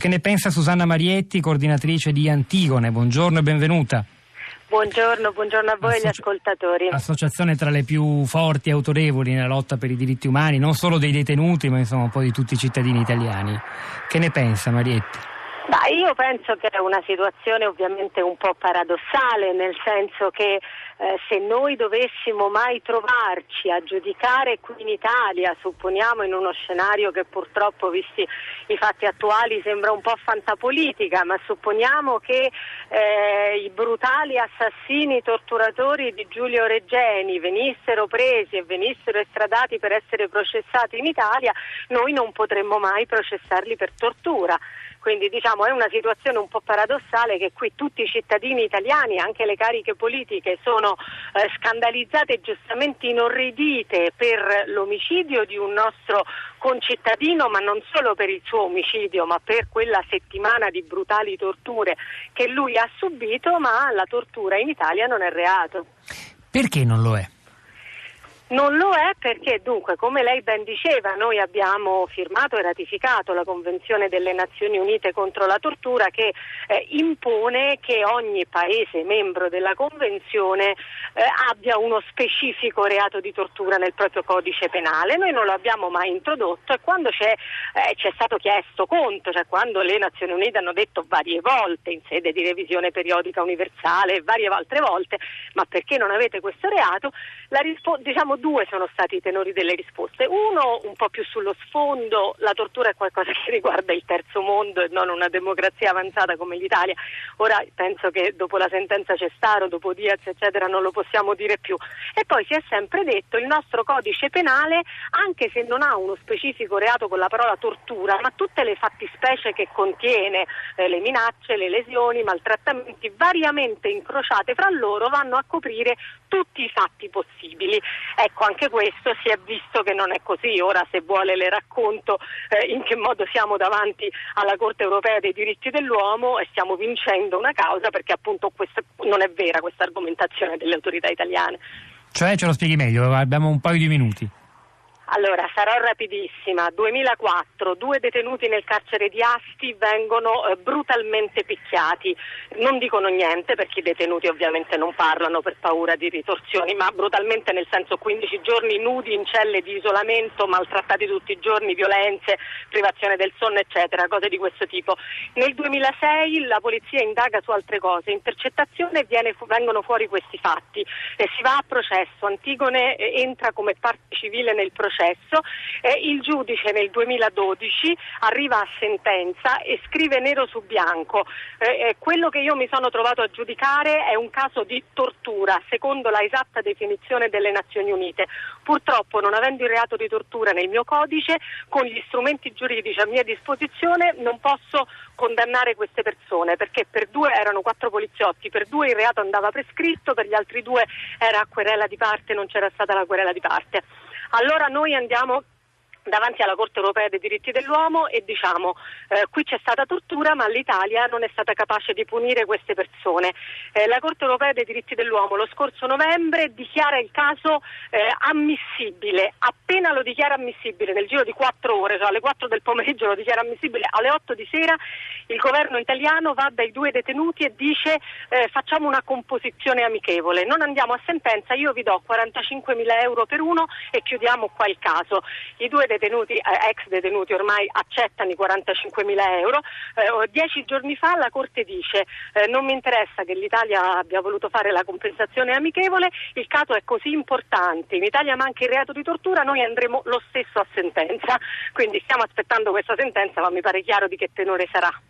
Che ne pensa Susanna Marietti, coordinatrice di Antigone? Buongiorno e benvenuta. Buongiorno, buongiorno a voi e agli ascoltatori. Associazione tra le più forti e autorevoli nella lotta per i diritti umani, non solo dei detenuti, ma insomma un po' di tutti i cittadini italiani. Che ne pensa Marietti? Io penso che è una situazione ovviamente un po' paradossale, nel senso che eh, se noi dovessimo mai trovarci a giudicare qui in Italia, supponiamo in uno scenario che purtroppo, visti i fatti attuali, sembra un po' fantapolitica, ma supponiamo che eh, i brutali assassini torturatori di Giulio Reggeni venissero presi e venissero estradati per essere processati in Italia, noi non potremmo mai processarli per tortura. Quindi diciamo è una situazione un po' paradossale che qui tutti i cittadini italiani, anche le cariche politiche, sono eh, scandalizzate e giustamente inorridite per l'omicidio di un nostro concittadino, ma non solo per il suo omicidio, ma per quella settimana di brutali torture che lui ha subito, ma la tortura in Italia non è reato. Perché non lo è? Non lo è perché dunque, come lei ben diceva, noi abbiamo firmato e ratificato la Convenzione delle Nazioni Unite contro la tortura che eh, impone che ogni paese membro della Convenzione eh, abbia uno specifico reato di tortura nel proprio codice penale. Noi non lo abbiamo mai introdotto e quando c'è, eh, c'è stato chiesto conto, cioè quando le Nazioni Unite hanno detto varie volte in sede di revisione periodica universale e varie altre volte ma perché non avete questo reato, la rispo- diciamo due sono stati i tenori delle risposte. Uno un po' più sullo sfondo, la tortura è qualcosa che riguarda il terzo mondo e non una democrazia avanzata come l'Italia. Ora penso che dopo la sentenza Cestaro, dopo Diaz, eccetera, non lo possiamo dire più. E poi si è sempre detto il nostro codice penale, anche se non ha uno specifico reato con la parola tortura, ma tutte le fattispecie che contiene, eh, le minacce, le lesioni, i maltrattamenti variamente incrociate fra loro vanno a coprire tutti i fatti possibili. Ecco, anche questo si è visto che non è così. Ora, se vuole, le racconto eh, in che modo siamo davanti alla Corte europea dei diritti dell'uomo e stiamo vincendo una causa perché appunto questa, non è vera questa argomentazione delle autorità italiane. Cioè, ce lo spieghi meglio, abbiamo un paio di minuti. Allora, sarò rapidissima. 2004, due detenuti nel carcere di Asti vengono eh, brutalmente picchiati. Non dicono niente perché i detenuti ovviamente non parlano per paura di ritorsioni, ma brutalmente nel senso 15 giorni nudi in celle di isolamento, maltrattati tutti i giorni, violenze, privazione del sonno, eccetera, cose di questo tipo. Nel 2006 la polizia indaga su altre cose, intercettazione viene, vengono fuori questi fatti e si va a processo. Antigone eh, entra come parte civile nel processo processo, eh, il giudice nel 2012 arriva a sentenza e scrive nero su bianco eh, eh, quello che io mi sono trovato a giudicare è un caso di tortura secondo la esatta definizione delle Nazioni Unite. Purtroppo non avendo il reato di tortura nel mio codice, con gli strumenti giuridici a mia disposizione non posso condannare queste persone perché per due erano quattro poliziotti, per due il reato andava prescritto, per gli altri due era querela di parte, non c'era stata la querela di parte. Allora noi andiamo davanti alla Corte europea dei diritti dell'uomo e diciamo eh, qui c'è stata tortura ma l'Italia non è stata capace di punire queste persone. Eh, la Corte europea dei diritti dell'uomo lo scorso novembre dichiara il caso eh, ammissibile, appena lo dichiara ammissibile nel giro di quattro ore, cioè alle 4 del pomeriggio lo dichiara ammissibile, alle 8 di sera il governo italiano va dai due detenuti e dice eh, facciamo una composizione amichevole, non andiamo a sentenza, io vi do 45 mila euro per uno e chiudiamo qua il caso. I due eh, ex detenuti ormai accettano i 45 mila euro. Eh, dieci giorni fa la Corte dice eh, non mi interessa che l'Italia abbia voluto fare la compensazione amichevole, il caso è così importante, in Italia manca il reato di tortura, noi andremo lo stesso a sentenza. Quindi stiamo aspettando questa sentenza, ma mi pare chiaro di che tenore sarà.